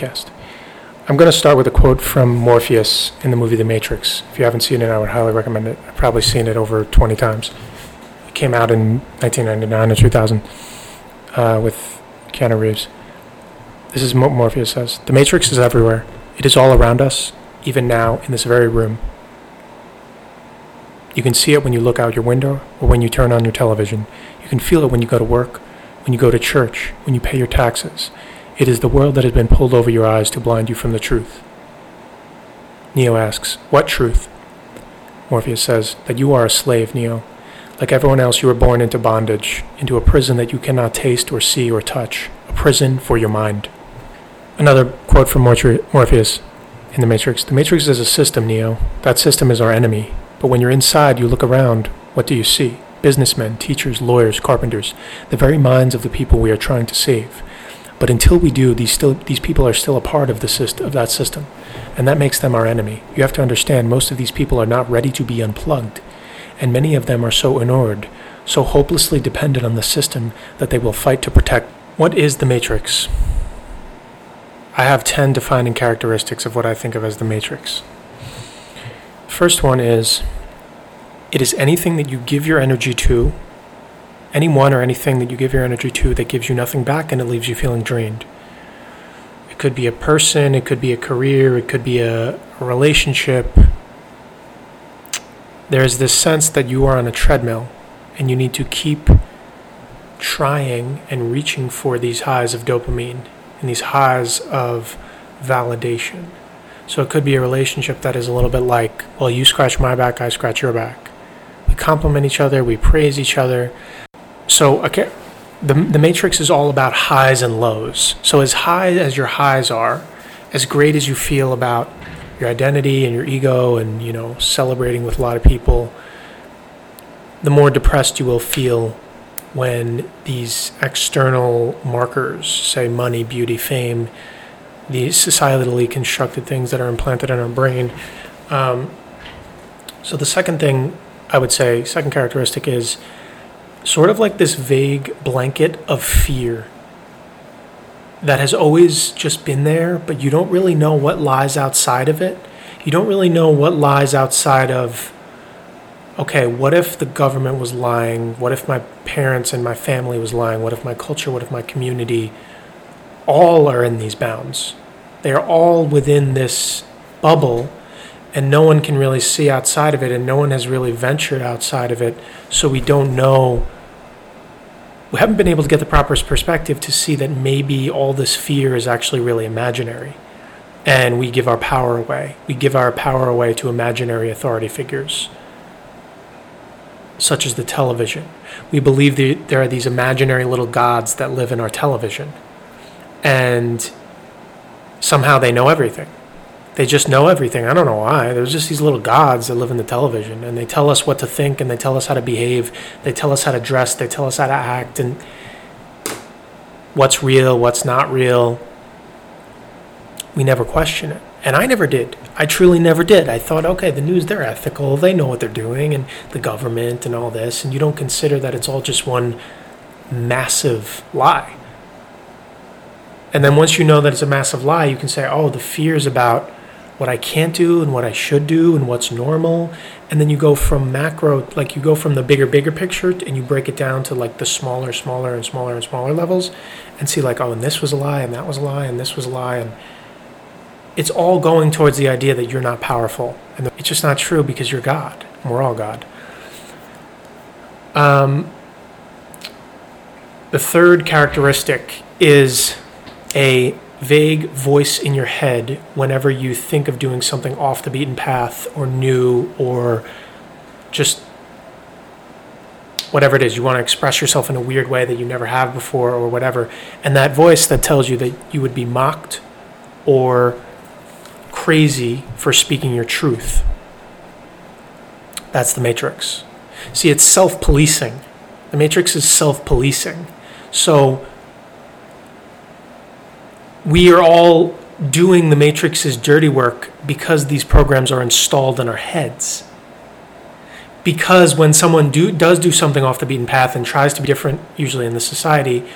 podcast. I'm going to start with a quote from Morpheus in the movie The Matrix. If you haven't seen it, I would highly recommend it. I've probably seen it over 20 times. It came out in 1999 or 2000 uh, with Keanu Reeves. This is what Morpheus says The Matrix is everywhere. It is all around us, even now, in this very room. You can see it when you look out your window or when you turn on your television. You can feel it when you go to work, when you go to church, when you pay your taxes. It is the world that has been pulled over your eyes to blind you from the truth. Neo asks, What truth? Morpheus says, That you are a slave, Neo. Like everyone else, you were born into bondage, into a prison that you cannot taste or see or touch, a prison for your mind. Another quote from Morpheus in The Matrix The Matrix is a system, Neo. That system is our enemy. But when you're inside, you look around, what do you see? Businessmen, teachers, lawyers, carpenters, the very minds of the people we are trying to save. But until we do, these still these people are still a part of the system of that system, and that makes them our enemy. You have to understand most of these people are not ready to be unplugged, and many of them are so inured, so hopelessly dependent on the system that they will fight to protect. What is the matrix? I have 10 defining characteristics of what I think of as the matrix. First one is it is anything that you give your energy to, anyone or anything that you give your energy to that gives you nothing back and it leaves you feeling drained. It could be a person, it could be a career, it could be a, relationship. There's this sense that you are on a treadmill and you need to keep trying and reaching for these highs of dopamine and these highs of validation. So it could be a relationship that is a little bit like, well, you scratch my back, I scratch your back. We compliment each other, we praise each other. So okay, the, the matrix is all about highs and lows. So as high as your highs are, as great as you feel about your identity and your ego and, you know, celebrating with a lot of people, the more depressed you will feel when these external markers, say money, beauty, fame, these societally constructed things that are implanted in our brain. Um, so the second thing I would say, second characteristic is sort of like this vague blanket of fear that has always just been there, but you don't really know what lies outside of it. You don't really know what lies outside of, okay, what if the government was lying? What if my parents and my family was lying? What if my culture? What if my community? All are in these bounds. They are all within this bubble, and no one can really see outside of it, and no one has really ventured outside of it, so we don't know. We haven't been able to get the proper perspective to see that maybe all this fear is actually really imaginary. And we give our power away. We give our power away to imaginary authority figures, such as the television. We believe that there are these imaginary little gods that live in our television. And somehow they know everything. They just know everything. I don't know why. There's just these little gods that live in the television and they tell us what to think and they tell us how to behave. They tell us how to dress. They tell us how to act and what's real, what's not real. We never question it. And I never did. I truly never did. I thought, okay, the news, they're ethical. They know what they're doing and the government and all this. And you don't consider that it's all just one massive lie. And then once you know that it's a massive lie, you can say, oh, the fear is about what I can't do and what I should do and what's normal. And then you go from macro, like you go from the bigger, bigger picture and you break it down to like the smaller, smaller, and smaller and smaller levels and see, like, oh, and this was a lie and that was a lie and this was a lie. And it's all going towards the idea that you're not powerful. And it's just not true because you're God. We're all God. Um, the third characteristic is a vague voice in your head whenever you think of doing something off the beaten path or new or just whatever it is. You want to express yourself in a weird way that you never have before or whatever. And that voice that tells you that you would be mocked or crazy for speaking your truth. That's the matrix. See it's self-policing. The matrix is self-policing. So we are all doing the Matrix's dirty work because these programs are installed in our heads. Because when someone do, does do something off the beaten path and tries to be different, usually in the society,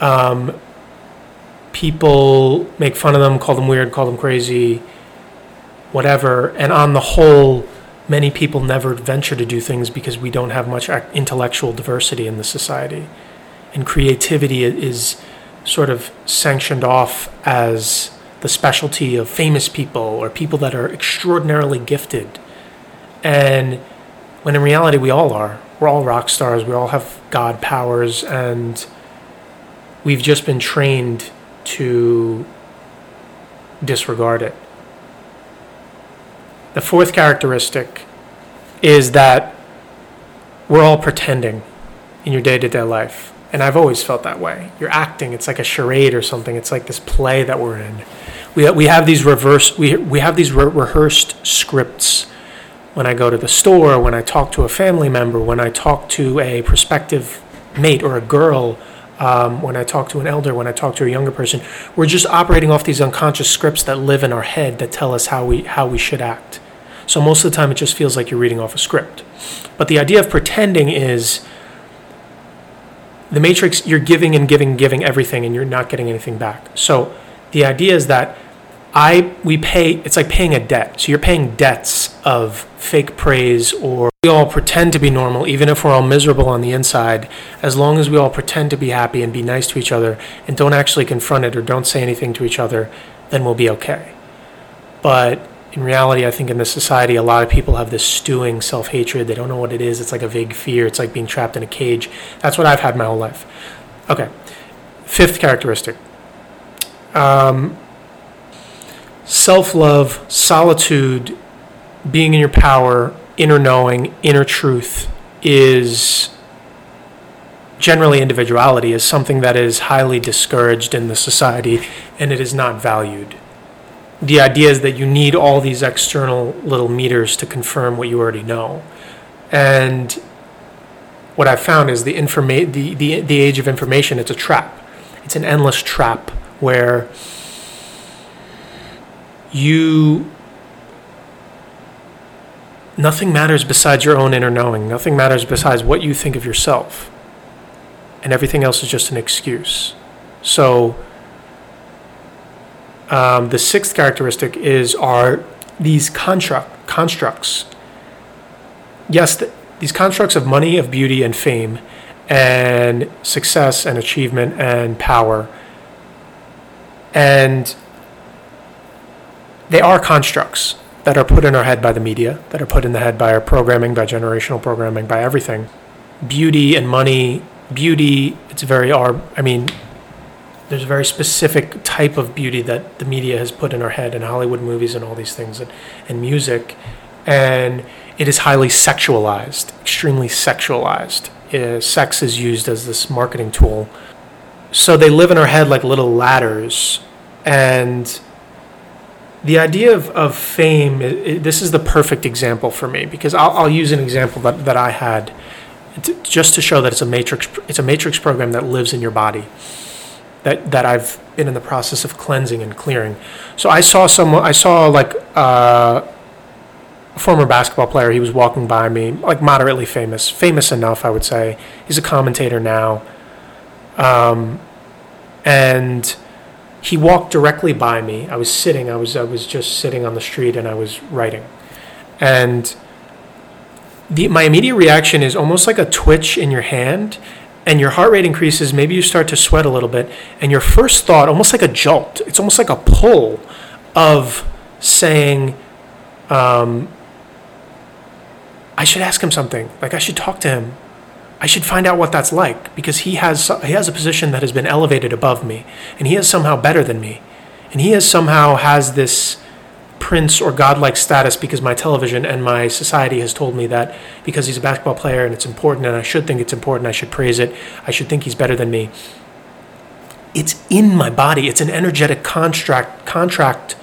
um, people make fun of them, call them weird, call them crazy, whatever. And on the whole, many people never venture to do things because we don't have much intellectual diversity in the society. And creativity is sort of sanctioned off as the specialty of famous people or people that are extraordinarily gifted. And when in reality, we all are. We're all rock stars, we all have God powers, and we've just been trained to disregard it. The fourth characteristic is that we're all pretending in your day to day life. And I've always felt that way. You're acting, it's like a charade or something. It's like this play that we're in. We, we have these reverse, we, we have these re- rehearsed scripts when I go to the store, when I talk to a family member, when I talk to a prospective mate or a girl, um, when I talk to an elder, when I talk to a younger person. We're just operating off these unconscious scripts that live in our head that tell us how we, how we should act. So most of the time, it just feels like you're reading off a script. But the idea of pretending is the matrix, you're giving and giving, giving everything, and you're not getting anything back. So the idea is that I we pay it's like paying a debt. So you're paying debts of fake praise or we all pretend to be normal even if we're all miserable on the inside as long as we all pretend to be happy and be nice to each other and don't actually confront it or don't say anything to each other, then we'll be okay. But in reality, I think in this society, a lot of people have this stewing self hatred. They don't know what it is. It's like a vague fear. It's like being trapped in a cage. That's what I've had my whole life. Okay. Fifth characteristic um, self love, solitude, being in your power, inner knowing, inner truth is generally individuality is something that is highly discouraged in the society and it is not valued the idea is that you need all these external little meters to confirm what you already know. And what I've found is the informa- the, the the age of information, it's a trap. It's an endless trap where you nothing matters besides your own inner knowing. Nothing matters besides what you think of yourself. And everything else is just an excuse. So um, the sixth characteristic is are these construct constructs. Yes, th- these constructs of money, of beauty, and fame, and success, and achievement, and power, and they are constructs that are put in our head by the media, that are put in the head by our programming, by generational programming, by everything. Beauty and money, beauty, it's very, I mean, there's a very specific type of beauty that the media has put in our head and Hollywood movies and all these things and, and music. And it is highly sexualized, extremely sexualized. Uh, sex is used as this marketing tool. So they live in our head like little ladders. And the idea of, of fame, i i this is the perfect example for me because I'll, I'll use an example that, that I had to, just to show that it's a matrix, it's a matrix program that lives in your body that that I've been in the process of cleansing and clearing. So I saw someone. I saw like uh, a former basketball player. He was walking by me, like moderately famous, famous enough, I would say. He's a commentator now, um, and he walked directly by me. I was sitting. I was I was just sitting on the street, and I was writing, and. The, my immediate reaction is almost like a twitch in your hand and your heart rate increases, maybe you start to sweat a little bit, and your first thought, almost like a jolt, it's almost like a pull of saying, um, I should ask him something. Like I should talk to him. I should find out what that's like because he has he has a position that has been elevated above me, and he is somehow better than me, and he is somehow has this prince or godlike status because my television and my society has told me that because he's a basketball player and it's important and I should think it's important, I should praise it, I should think he's better than me. It's in my body. It's an energetic contract contract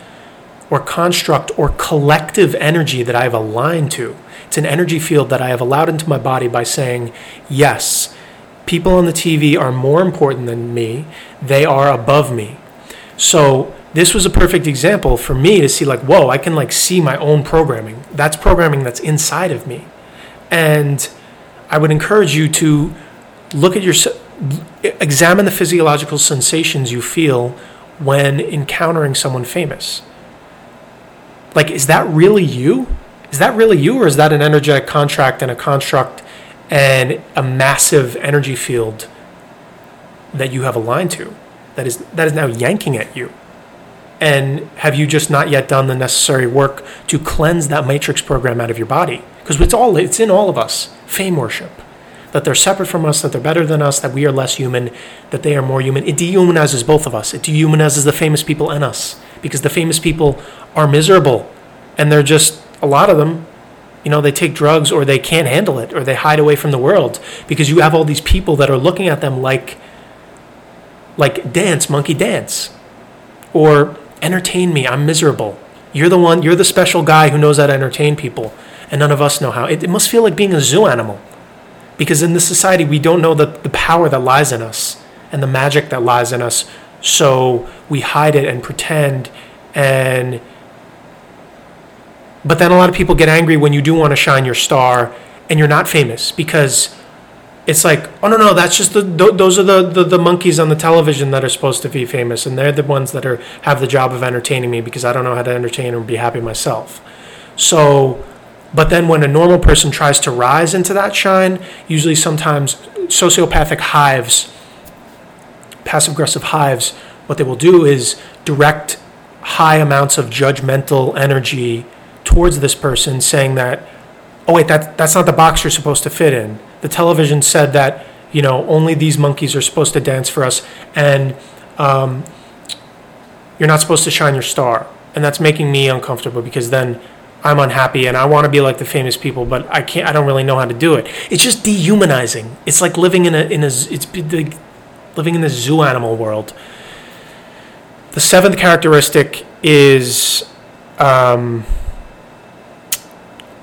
or construct or collective energy that I've aligned to. It's an energy field that I have allowed into my body by saying, yes, people on the TV are more important than me. They are above me. So this was a perfect example for me to see like whoa i can like see my own programming that's programming that's inside of me and i would encourage you to look at your examine the physiological sensations you feel when encountering someone famous. Like, is that really you? Is that really you, or is that an energetic contract and a construct and a massive energy field that you have aligned to that is that is now yanking at you? And have you just not yet done the necessary work to cleanse that matrix program out of your body? Because it's all it's in all of us. Fame worship. That they're separate from us, that they're better than us, that we are less human, that they are more human. It dehumanizes both of us. It dehumanizes the famous people and us. Because the famous people are miserable. And they're just a lot of them, you know, they take drugs or they can't handle it or they hide away from the world. Because you have all these people that are looking at them like like dance, monkey dance. Or entertain me. I'm miserable. You're the one, you're the special guy who knows how to entertain people, and none of us know how. It, it must feel like being a zoo animal. Because in this society, we don't know the, the power that lies in us and the magic that lies in us. So we hide it and pretend. And. But then a lot of people get angry when you do want to shine your star and you're not famous because it's like, oh no, no, that's just the th- those are the, the the monkeys on the television that are supposed to be famous, and they're the ones that are have the job of entertaining me because I don't know how to entertain or be happy myself. So, but then when a normal person tries to rise into that shine, usually sometimes sociopathic hives, passive aggressive hives, what they will do is direct high amounts of judgmental energy towards this person, saying that, oh wait, that that's not the box you're supposed to fit in the television said that you know only these monkeys are supposed to dance for us, and um, you're not supposed to shine your star, and that's making me uncomfortable because then I'm unhappy and I want to be like the famous people, but I can't. I don't really know how to do it. It's just dehumanizing. It's like living in a in a it's like living in the zoo animal world. The seventh characteristic is um,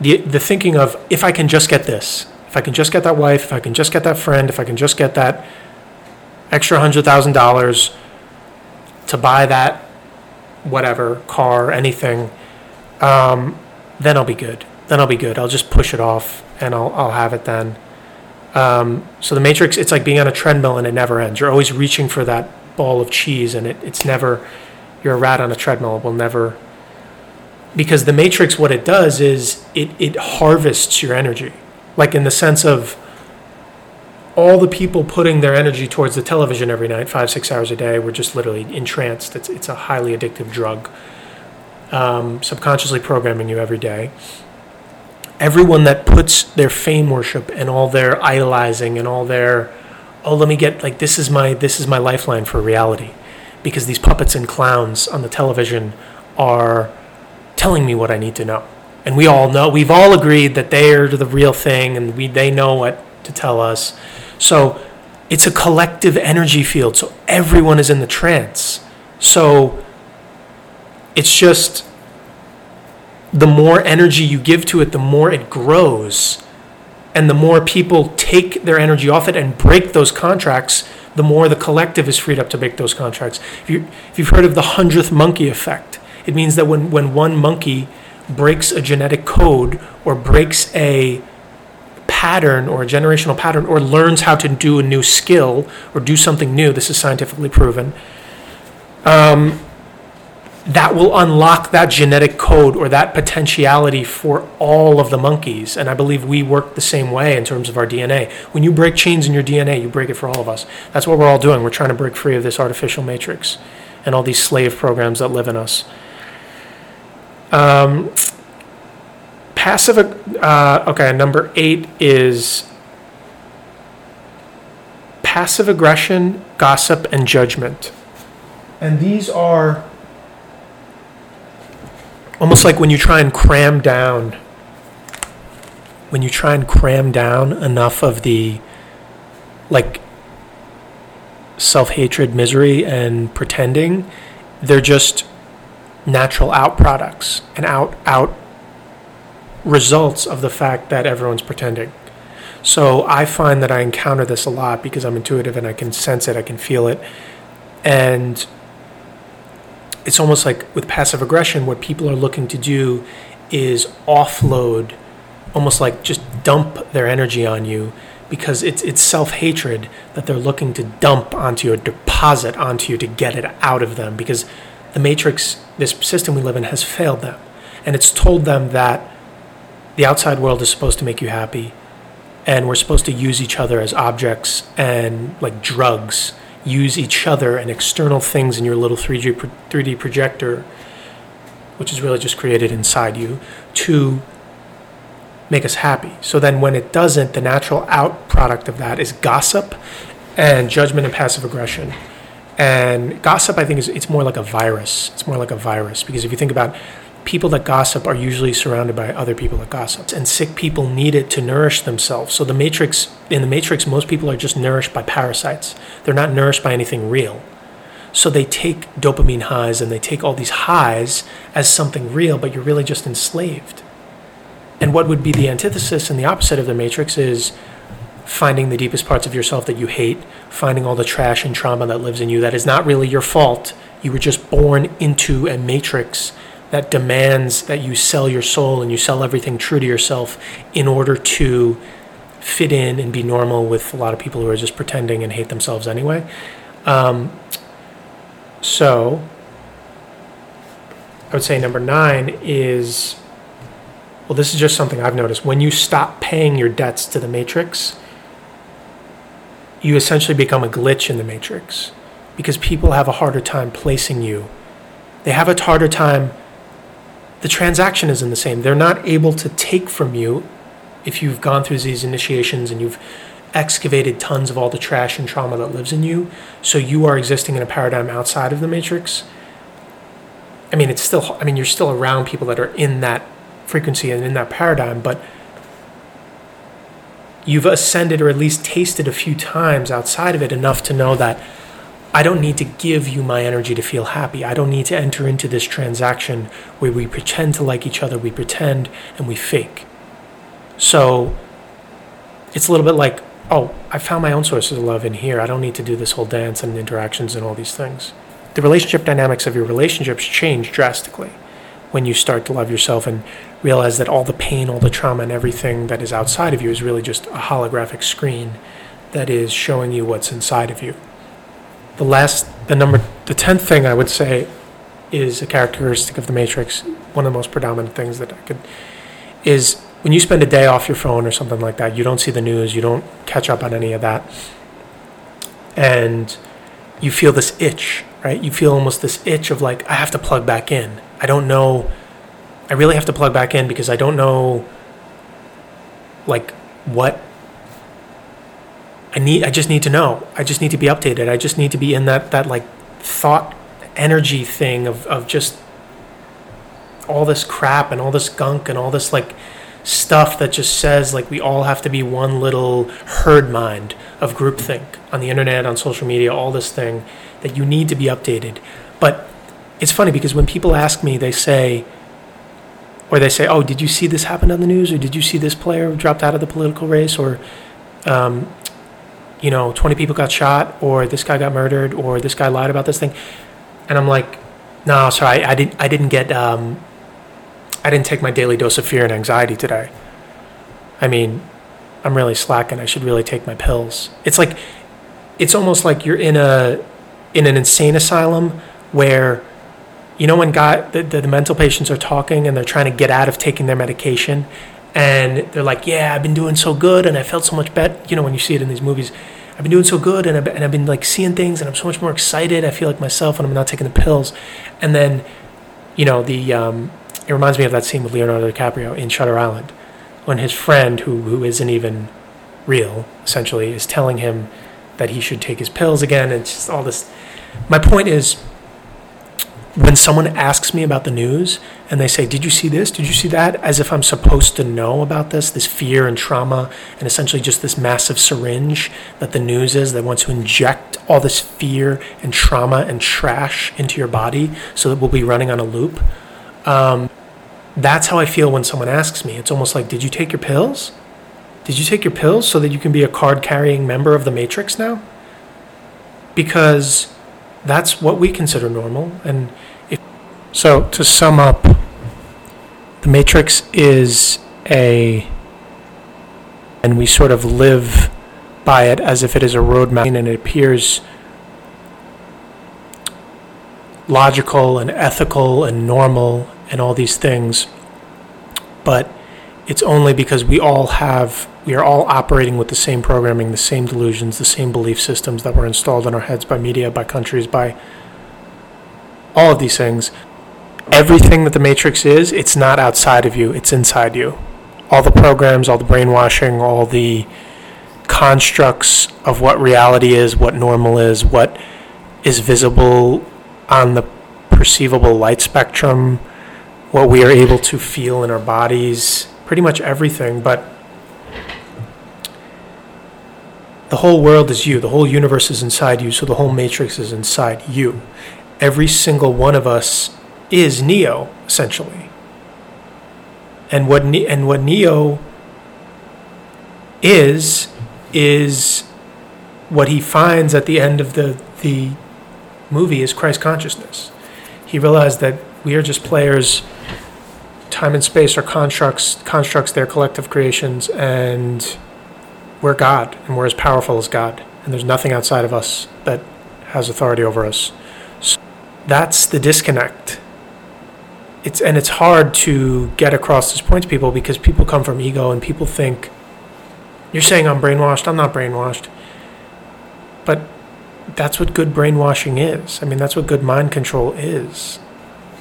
the the thinking of if I can just get this, if I can just get that wife, if I can just get that friend, if I can just get that extra hundred thousand dollars to buy that whatever car, anything, um, then I'll be good. Then I'll be good. I'll just push it off and I'll I'll have it then. Um, so the matrix, it's like being on a treadmill and it never ends. You're always reaching for that ball of cheese and it, it's never. You're a rat on a treadmill. It will never. Because the matrix, what it does is it it harvests your energy like in the sense of all the people putting their energy towards the television every night, five, six hours a day, were just literally entranced. It's, it's a highly addictive drug, um, subconsciously programming you every day. Everyone that puts their fame worship and all their idolizing and all their, oh, let me get like this is my this is my lifeline for reality, because these puppets and clowns on the television are telling me what I need to know and we all know we've all agreed that they're the real thing and we they know what to tell us. So it's a collective energy field so everyone is in the trance. So it's just the more energy you give to it the more it grows. And the more people take their energy off it and break those contracts the more the collective is freed up to break those contracts. If, you, if you've heard of the hundredth monkey effect it means that when, when one monkey breaks a genetic code or breaks a pattern or a generational pattern or learns how to do a new skill or do something new, this is scientifically proven, um, that will unlock that genetic code or that potentiality for all of the monkeys. And I believe we work the same way in terms of our DNA. When you break chains in your DNA, you break it for all of us. That's what we're all doing. We're trying to break free of this artificial matrix and all these slave programs that live in us. Um, passive, uh, okay, number eight is passive aggression, gossip, and judgment. And these are almost like when you try and cram down, when you try and cram down enough of the like self hatred, misery, and pretending, they're just natural out products and out out results of the fact that everyone's pretending. So I find that I encounter this a lot because I'm intuitive and I can sense it, I can feel it. And it's almost like with passive aggression, what people are looking to do is offload, almost like just dump their energy on you because it's it's self hatred that they're looking to dump onto you, deposit deposit onto you to get it out of them because the matrix, this system we live in, has failed them. And it's told them that the outside world is supposed to make you happy and we're supposed to use each other as objects and like drugs. Use each other and external things in your little 3D, 3D projector which is really just created inside you to make us happy. So then when it doesn't the natural out product of that is gossip and judgment and passive aggression and gossip i think is it's more like a virus. It's more like a virus because if you think about people that gossip are usually surrounded by other people that gossip. And sick people need it to nourish themselves. So the matrix in the matrix most people are just nourished by parasites. They're not nourished by anything real. So they take dopamine highs and they take all these highs as something real but you're really just enslaved. And what would be the antithesis and the opposite of the matrix is finding the deepest parts of yourself that you hate finding all the trash and trauma that lives in you that is not really your fault you were just born into a matrix that demands that you sell your soul and you sell everything true to yourself in order to fit in and be normal with a lot of people who are just pretending and hate themselves anyway. Um, so, I would say number nine is well, this is just something I've noticed. When you stop paying your debts to the matrix, you essentially become a glitch in the matrix because people have a harder time placing you. They have a harder time the transaction isn't the same. They're not able to take from you if you've gone through these initiations and you've excavated tons of all the trash and trauma that lives in you. So you are existing in a paradigm outside of the matrix. I mean, it's still, I mean, you're still around people that are in that frequency and in that paradigm, but you've ascended or at least tasted a few times outside of it enough to know that I don't need to give you my energy to feel happy. I don't need to enter into this transaction where we pretend to like each other, we pretend and we fake. So it's a little bit like, oh, I found my own sources of love in here. I don't need to do this whole dance and interactions and all these things. The relationship dynamics of your relationships change drastically when you start to love yourself and realize that all the pain, all the trauma, and everything that is outside of you is really just a holographic screen that is showing you what's inside of you the last, the number, the tenth thing I would say is a characteristic of the Matrix. One of the most predominant things that I could is when you spend a day off your phone or something like that, you don't see the news, you don't catch up on any of that, and you feel this itch, right? You feel almost this itch of like, I have to plug back in. I don't know. I really have to plug back in because I don't know, like, what I need I just need to know. I just need to be updated. I just need to be in that that like thought energy thing of of just all this crap and all this gunk and all this like stuff that just says like we all have to be one little herd mind of groupthink on the internet, on social media, all this thing that you need to be updated. But it's funny because when people ask me, they say, or they say, "Oh, did you see this happen on the news? Or did you see this player dropped out of the political race? Or um, you know, 20 people got shot, or this guy got murdered, or this guy lied about this thing. And I'm like, no, sorry, I, didn't, I didn't get, um, I didn't take my daily dose of fear and anxiety today. I mean, I'm really slacking. I should really take my pills. It's like, it's almost like you're in a, in an insane asylum where, you know, when God, the, the, the mental patients are talking and they're trying to get out of taking their medication and they're like, "Yeah, I've been doing so good, and I felt so much better." You know, when you see it in these movies, I've been doing so good, and I've, and I've been like seeing things, and I'm so much more excited. I feel like myself when I'm not taking the pills, and then, you know, the um, it reminds me of that scene with Leonardo DiCaprio in Shutter Island, when his friend, who who isn't even real, essentially, is telling him that he should take his pills again, and just all this. My point is when someone asks me about the news and they say, Did you see this? Did you see that? As if I'm supposed to know about this, this fear and trauma, and essentially just this massive syringe that the news is that wants to inject all this fear and trauma and trash into your body so that we'll be running on a loop. Um, that's how I feel when someone asks me. It's almost like, Did you take your pills? Did you take your pills so that you can be a card carrying member of the Matrix now? Because that's what we consider normal. And so, to sum up, the matrix is a, and we sort of live by it as if it is a roadmap, and it appears logical and ethical and normal and all these things. But it's only because we all have, we are all operating with the same programming, the same delusions, the same belief systems that were installed in our heads by media, by countries, by all of these things. Everything that the Matrix is, it's not outside of you, it's inside you. All the programs, all the brainwashing, all the constructs of what reality is, what normal is, what is visible on the perceivable light spectrum, what we are able to feel in our bodies, pretty much everything. But the whole world is you, the whole universe is inside you, so the whole matrix is inside you. Every single one of us is Neo, essentially. And what ne- and what Neo is is what he finds at the end of the the movie is Christ consciousness. He realized that we are just players. Time and space are constructs, constructs, they're collective creations, and we're God, and we're as powerful as God, and there's nothing outside of us that has authority over us. So that's the disconnect. It's and it's hard to get across this point to people because people come from ego and people think you're saying I'm brainwashed. I'm not brainwashed. But that's what good brainwashing is. I mean, that's what good mind control is.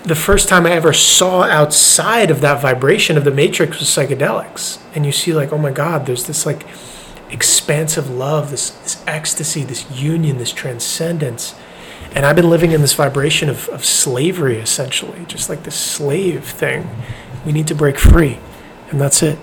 The first time I ever saw outside of that vibration of the matrix was psychedelics. And you see, like, oh my God, there's this like expansive love, this, this ecstasy, this union, this transcendence. And I've been living in this vibration of, of slavery, essentially, just like this slave thing. We need to break free, and that's it.